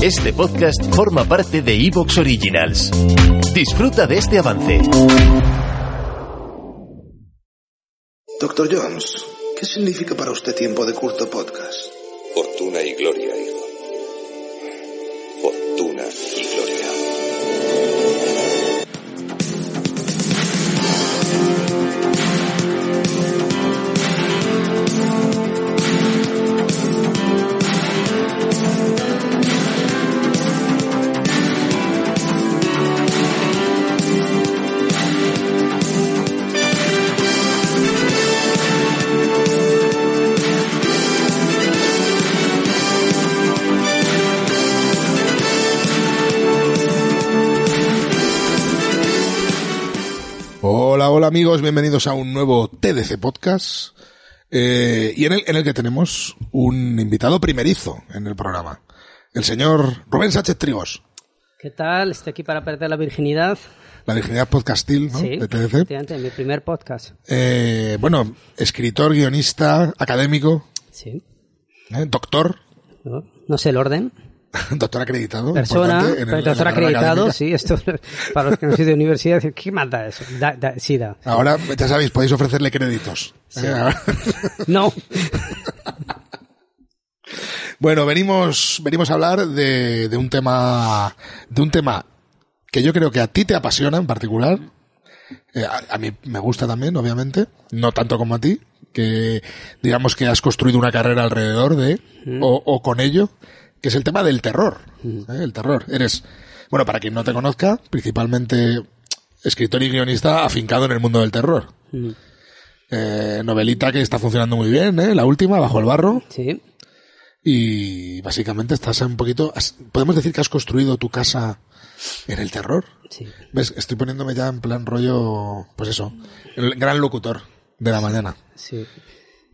Este podcast forma parte de Evox Originals. Disfruta de este avance. Doctor Jones, ¿qué significa para usted tiempo de curto podcast? Fortuna y gloria, Hola, amigos, bienvenidos a un nuevo TDC Podcast. eh, y en el, en el que tenemos un invitado primerizo en el programa. El señor Rubén Sánchez Trigos. ¿Qué tal? Estoy aquí para perder la virginidad. La virginidad podcastil ¿no? Sí, de TDC. efectivamente, mi primer podcast. Eh, bueno, escritor, guionista, académico, Sí. ¿eh? doctor, No, no sé el orden. doctor acreditado. Persona, en el- doctor acreditado, académica. sí, esto para los que no soy de universidad, ¿qué más da eso? Da- da- sí da. Ahora, ya sabéis, podéis ofrecerle créditos. ¿eh? No, Bueno, venimos, venimos a hablar de, de un tema, de un tema que yo creo que a ti te apasiona en particular. Eh, a, a mí me gusta también, obviamente. No tanto como a ti, que digamos que has construido una carrera alrededor de, o, o con ello, que es el tema del terror. ¿eh? El terror. Eres, bueno, para quien no te conozca, principalmente escritor y guionista afincado en el mundo del terror. Eh, novelita que está funcionando muy bien, ¿eh? La última, Bajo el Barro. sí. Y básicamente estás un poquito, podemos decir que has construido tu casa en el terror. Sí. ¿Ves? Estoy poniéndome ya en plan rollo, pues eso, el gran locutor de la mañana. Sí.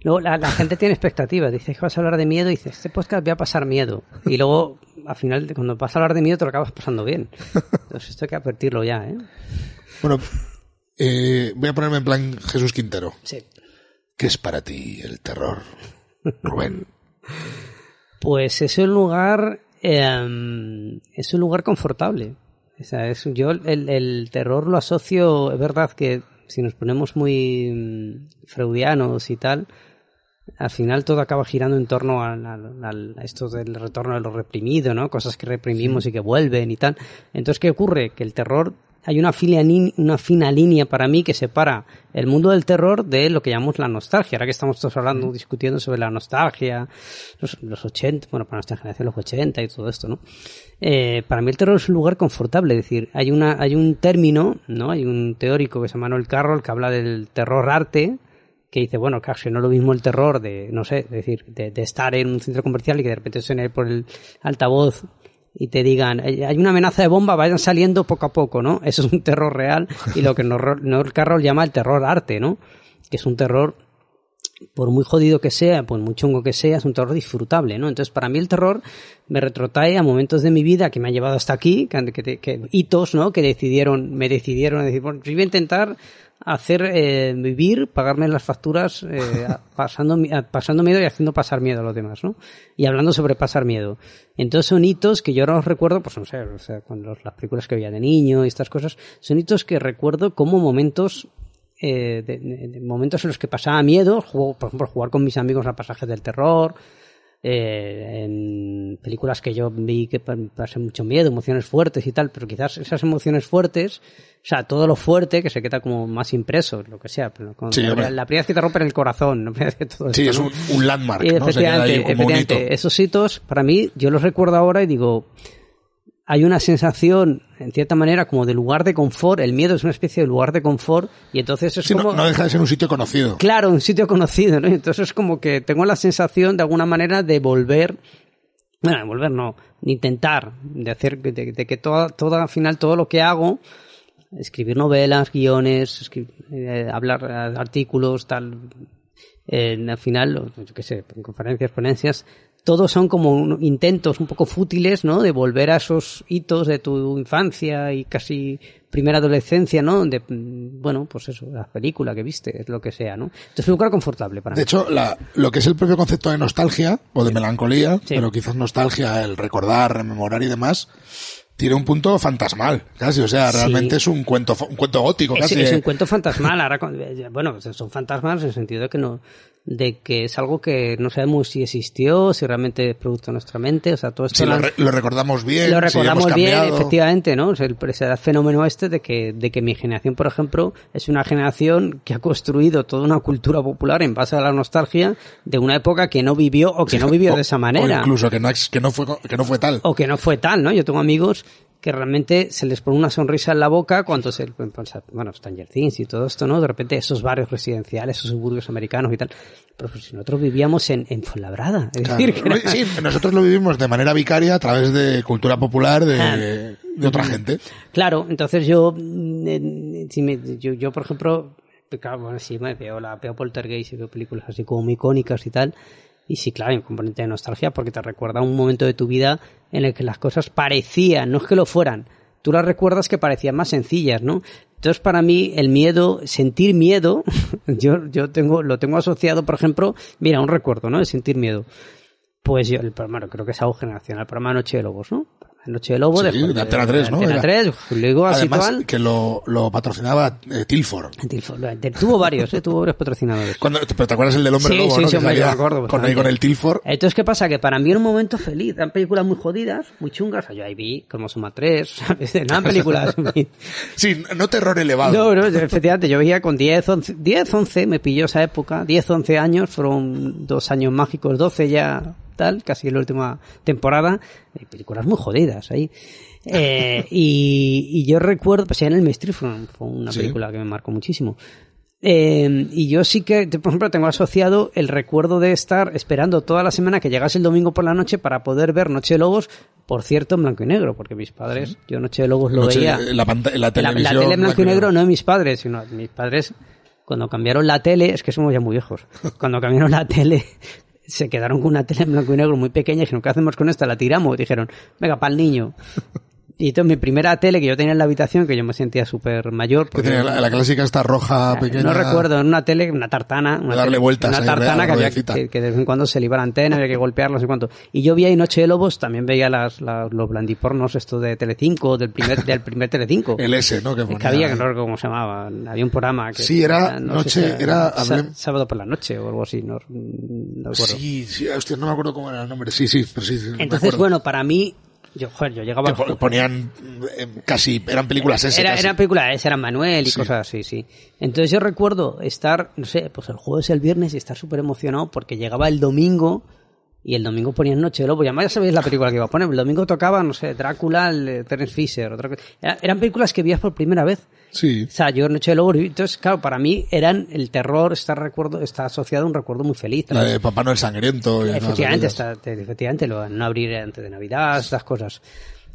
Luego la, la gente tiene expectativas. Dices que vas a hablar de miedo y dices, este podcast voy a pasar miedo. Y luego, al final, cuando vas a hablar de miedo, te lo acabas pasando bien. Entonces esto hay que advertirlo ya, ¿eh? Bueno, eh, voy a ponerme en plan Jesús Quintero. Sí. ¿Qué es para ti el terror, Rubén? Pues es un lugar, eh, es un lugar confortable. O sea, es, yo el, el terror lo asocio, es verdad que si nos ponemos muy mm, freudianos y tal, al final todo acaba girando en torno al- al- a esto del retorno de lo reprimido, ¿no? Cosas que reprimimos y que vuelven y tal. Entonces, ¿qué ocurre? Que el terror, hay una, fina lin- una fina línea para mí que separa el mundo del terror de lo que llamamos la nostalgia. Ahora que estamos todos hablando, discutiendo sobre la nostalgia, los, los 80, bueno, para nuestra generación los 80 y todo esto, ¿no? Eh, para mí el terror es un lugar confortable, es decir, hay una, hay un término, ¿no? Hay un teórico que se llama Noel Carroll que habla del terror arte, que dice, bueno, casi no es lo mismo el terror de, no sé, es decir, de, de estar en un centro comercial y que de repente suene por el altavoz y te digan, "Eh, hay una amenaza de bomba, vayan saliendo poco a poco, ¿no? Eso es un terror real y lo que Noel Carroll llama el terror arte, ¿no? Que es un terror por muy jodido que sea, por muy chungo que sea, es un terror disfrutable, ¿no? Entonces, para mí el terror me retrotrae a momentos de mi vida que me han llevado hasta aquí, que, que- que- hitos, ¿no? Que decidieron, me decidieron a decir, bueno, yo voy a intentar hacer eh, vivir, pagarme las facturas, eh, pasando, pasando miedo y haciendo pasar miedo a los demás, ¿no? Y hablando sobre pasar miedo. Entonces son hitos que yo ahora los recuerdo, pues no sé, o sea, cuando las películas que veía de niño y estas cosas, son hitos que recuerdo como momentos eh, de, de- de momentos en los que pasaba miedo, juego, por ejemplo, jugar con mis amigos a pasajes del terror, eh, en películas que yo vi que pa- pasé mucho miedo, emociones fuertes y tal, pero quizás esas emociones fuertes, o sea, todo lo fuerte que se queda como más impreso, lo que sea, pero con- Sí, la, la primera vez que te rompen el corazón, que todo Sí, esto, es ¿no? un, un landmark, Y ¿no? Un efectivamente, esos hitos, para mí, yo los recuerdo ahora y digo, hay una sensación, en cierta manera, como de lugar de confort. El miedo es una especie de lugar de confort y entonces es Sí, como... no, deja de ser un sitio conocido. Claro, un sitio conocido, ¿no? Entonces es como que tengo la sensación de alguna manera de volver, bueno, de volver no, de intentar, de hacer, de, de que todo, todo, al final todo lo que hago, escribir novelas, guiones, eh, hablar eh, artículos, tal, eh, al final, yo qué sé, en conferencias, ponencias, todos son como un- intentos un poco fútiles, ¿no? De volver a esos hitos de tu infancia y casi primera adolescencia, ¿no? De, mm, bueno, pues eso, la película que viste, es lo que sea, ¿no? Entonces es un lugar confortable para De mí. hecho, la- lo que es el propio concepto de nostalgia o de melancolía, Sí. pero quizás nostalgia, el recordar, rememorar y demás, tiene un punto fantasmal, casi. O sea, Sí. realmente es un cuento, un cuento gótico, Es, casi. es eh. un cuento fantasmal. Ahora, eh, bueno, son fantasmas en el sentido de que no, de que es algo que no sabemos si existió, si realmente es producto de nuestra mente. O sea, todo esto Si lo re- lo recordamos bien, lo si recordamos hemos bien, efectivamente, ¿no? Es el, es el fenómeno este de que, de que mi generación, por ejemplo, es una generación que ha construido toda una cultura popular en base a la nostalgia de una época que no vivió o que no vivió O- de esa O manera. incluso que no, que no fue, que no fue tal. o que no fue tal, ¿no? Yo tengo amigos que realmente se les pone una sonrisa en la boca cuando se, bueno, Stranger Things y todo esto, ¿no? De repente esos barrios residenciales, esos suburbios americanos y tal. Pero pues, si nosotros vivíamos en, en Fuenlabrada. Es Claro. decir, que era- Sí, nosotros lo vivimos de manera vicaria a través de cultura popular de, Ah. de otra gente. Claro, entonces yo, eh, si me- yo, yo, por ejemplo, claro, bueno, sí, me veo, la, veo Poltergeist y veo películas así como muy icónicas y tal. Y sí, claro, hay un componente de nostalgia porque te recuerda un momento de tu vida en el que las cosas parecían, no es que lo fueran, tú las recuerdas que parecían más sencillas, ¿no? Entonces, para mí, el miedo, sentir miedo, yo, yo tengo, lo tengo asociado, por ejemplo, mira, un recuerdo, ¿no? De sentir miedo. Pues yo, el programa, creo que es algo generacional, el programa Noche de Lobos, ¿no? Noche de Lobos Sí, de, de Antena 3, ¿no? Antena Era. 3, lo digo así Además, tal. que lo, lo patrocinaba eh, Tilford. Tuvo varios, ¿eh? Tuvo varios patrocinadores. Cuando, pero te acuerdas el del hombre Sí, lobo, sí, ¿no? sí, hombre, yo me acuerdo con, ahí bastante. con el Tilford. Entonces, ¿qué pasa? Que para mí era un momento feliz. Eran películas muy jodidas, muy chungas. O sea, yo ahí vi como Suma 3, ¿sabes? Eran películas... Sí, no terror elevado. No, no, efectivamente, yo veía con 10, 11, 10, 11, me pilló esa época, 10, 11 años, fueron dos años mágicos, 12 ya, tal, casi en la última temporada, hay películas muy jodidas ahí. Eh, y, y yo recuerdo, pues en el Maestri fue, una Sí. película que me marcó muchísimo. Eh, y yo sí que, por ejemplo, tengo asociado el recuerdo de estar esperando toda la semana que llegase el domingo por la noche para poder ver Noche de Lobos, por cierto, en blanco y negro, porque mis padres, yo Noche de Lobos lo Noche- veía. la, la La, la televisión. tele en blanco y negro no de mis padres, sino mis padres cuando cambiaron la tele, es que somos ya muy viejos, cuando cambiaron la tele se quedaron con una tele en blanco y negro muy pequeña y dijeron, ¿qué hacemos con esta? La tiramos. Dijeron, venga, para el niño. Y entonces mi primera tele que yo tenía en la habitación, que yo me sentía súper mayor. Que porque- tenía la, la clásica esta roja pequeña. no recuerdo, en una tele, una tartana. Una darle tele- vueltas Una tartana que, había, que, que de vez en cuando se le iba la antena, había que golpearla, no sé cuánto. Y yo vi ahí Noche de Lobos, también veía las, las- los blandipornos, esto de Telecinco, del primer, del primer Telecinco. El S, ¿no? Que, Es que ponía había, que no recuerdo cómo se llamaba, había un programa que... Sí, era no noche- sé era- hablé- sábado por la noche o algo así, no, no recuerdo. Sí, sí, hostia, no me acuerdo cómo era el nombre. Sí, sí, pero sí. Entonces, bueno, para mí, yo, joder, yo llegaba... Que ponían eh, casi, eran películas S. Era, casi. era película, ese era Manuel y Sí. cosas así, sí. Entonces yo recuerdo estar, no sé, pues el jueves, el viernes y estar súper emocionado porque llegaba el domingo y el domingo ponían Noche de Lobo. Y además ya sabéis la película que iba a poner. El domingo tocaba, no sé, Drácula, el Terence Fisher. Otra cosa. Era- eran películas que veías por primera vez. Sí. O sea, yo Noche de Lobo, entonces claro, para mí eran el terror, está, recuerdo, está asociado a un recuerdo muy feliz. La de Papá Noel Sangriento. y Efectivamente, está, efectivamente, lo no abrir antes de Navidad, estas cosas.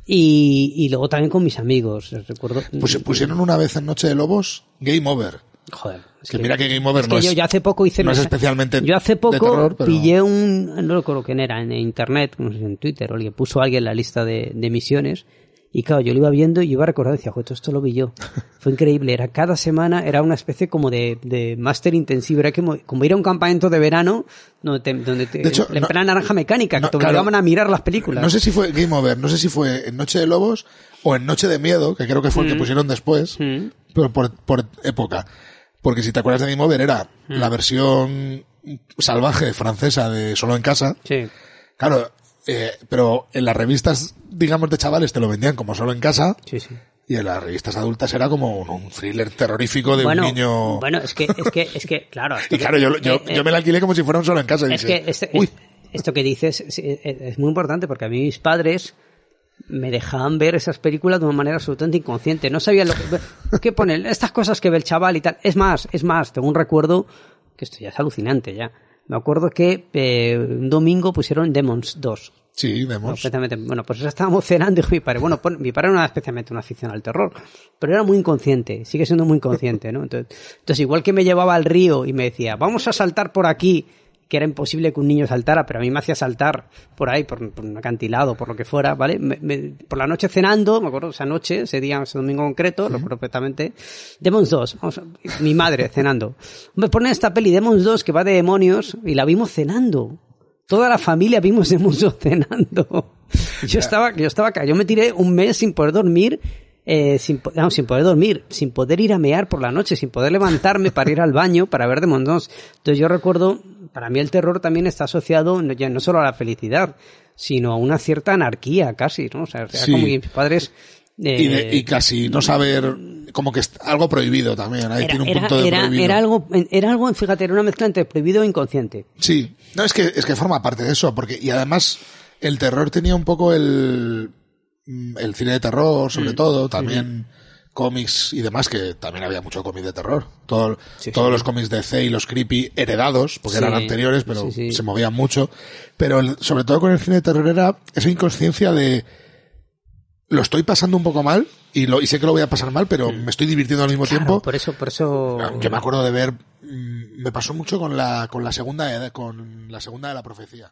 Y, y luego también con mis amigos, recuerdo. Pues se pusieron una vez en Noche de Lobos Game Over. Joder. es Que mira que Game Over es no que es- yo, hace poco hice no es especialmente yo hace de poco terror, pero- pillé un no recuerdo quién era en internet no sé si en Twitter o alguien puso a alguien la lista de, de misiones y claro yo lo iba viendo y iba recordando y decía "Jo, todo esto lo vi yo fue increíble era cada semana era una especie como de, de máster intensivo era como, como ir a un campamento de verano donde te, donde te De hecho, en no- plena naranja mecánica no, que te claro. obligaban a mirar las películas No sé si fue Game Over, no sé si fue en Noche de Lobos o en Noche de Miedo, que creo que fue el que pusieron después, Mm. pero por, por época. Porque si te acuerdas de Game Over era Mm. la versión salvaje francesa de Solo en Casa. sí Claro, eh, pero en las revistas, digamos, de chavales te lo vendían como Solo en Casa. sí sí Y en las revistas adultas era como un, thriller terrorífico de bueno, un niño. bueno es que es que es que claro y claro, yo, yo, eh, yo me la alquilé como si fuera un solo en casa. y Es que este- uy, es- esto que dices es, es- es muy importante porque a mí mis padres me dejaban ver esas películas de una manera absolutamente inconsciente. No sabían lo que, qué ponen, estas cosas que ve el chaval y tal. Es más, es más, tengo un recuerdo que esto ya es alucinante ya. Me acuerdo que eh, un domingo pusieron Demons 2. sí. Perfectamente. Bueno, pues estábamos cenando y dijo mi padre, bueno, pon- mi padre no era especialmente una afición al terror, pero era muy inconsciente, sigue siendo muy inconsciente, ¿no? Entonces, entonces, igual que me llevaba al río y me decía, vamos a saltar por aquí, que era imposible que un niño saltara, pero a mí me hacía saltar por ahí, por, por un acantilado, por lo que fuera, ¿vale? Me- me- por la noche cenando, me acuerdo esa noche, ese día, ese domingo concreto, lo recuerdo perfectamente, Demons 2, vamos a- mi madre cenando. Me ponen esta peli Demons 2 que va de demonios y la vimos cenando. Toda la familia vimos Demons 2 cenando. Yo estaba, yo estaba acá, yo me tiré un mes sin poder dormir eh, sin, no, sin poder dormir, sin poder ir a mear por la noche, sin poder levantarme para ir al baño para ver Demon 2. Entonces yo recuerdo, para mí el terror también está asociado no, ya no solo a la felicidad, sino a una cierta anarquía casi, ¿no? O sea, era Sí. como que mis padres... eh, Y, de- y casi no saber, como que es algo prohibido también, ahí era, tiene un era- punto de era- prohibido. era algo, era algo, fíjate, era una mezcla entre prohibido e inconsciente. Sí, no, es que, es que forma parte de eso, porque, y además, el terror tenía un poco el, el cine de terror, Mm. sobre todo, también cómics y demás, que también había mucho cómic de terror. Todo- Sí, todos sí. los cómics de C y los creepy heredados, porque Sí, eran anteriores, pero se movían mucho. Pero el- sobre todo con el cine de terror era esa inconsciencia de lo estoy pasando un poco mal y, lo, y sé que lo voy a pasar mal, pero me estoy divirtiendo al mismo Claro, tiempo. por eso, por eso. Yo me acuerdo de ver, mm, me pasó mucho con la, con la segunda edad, con la segunda de la profecía.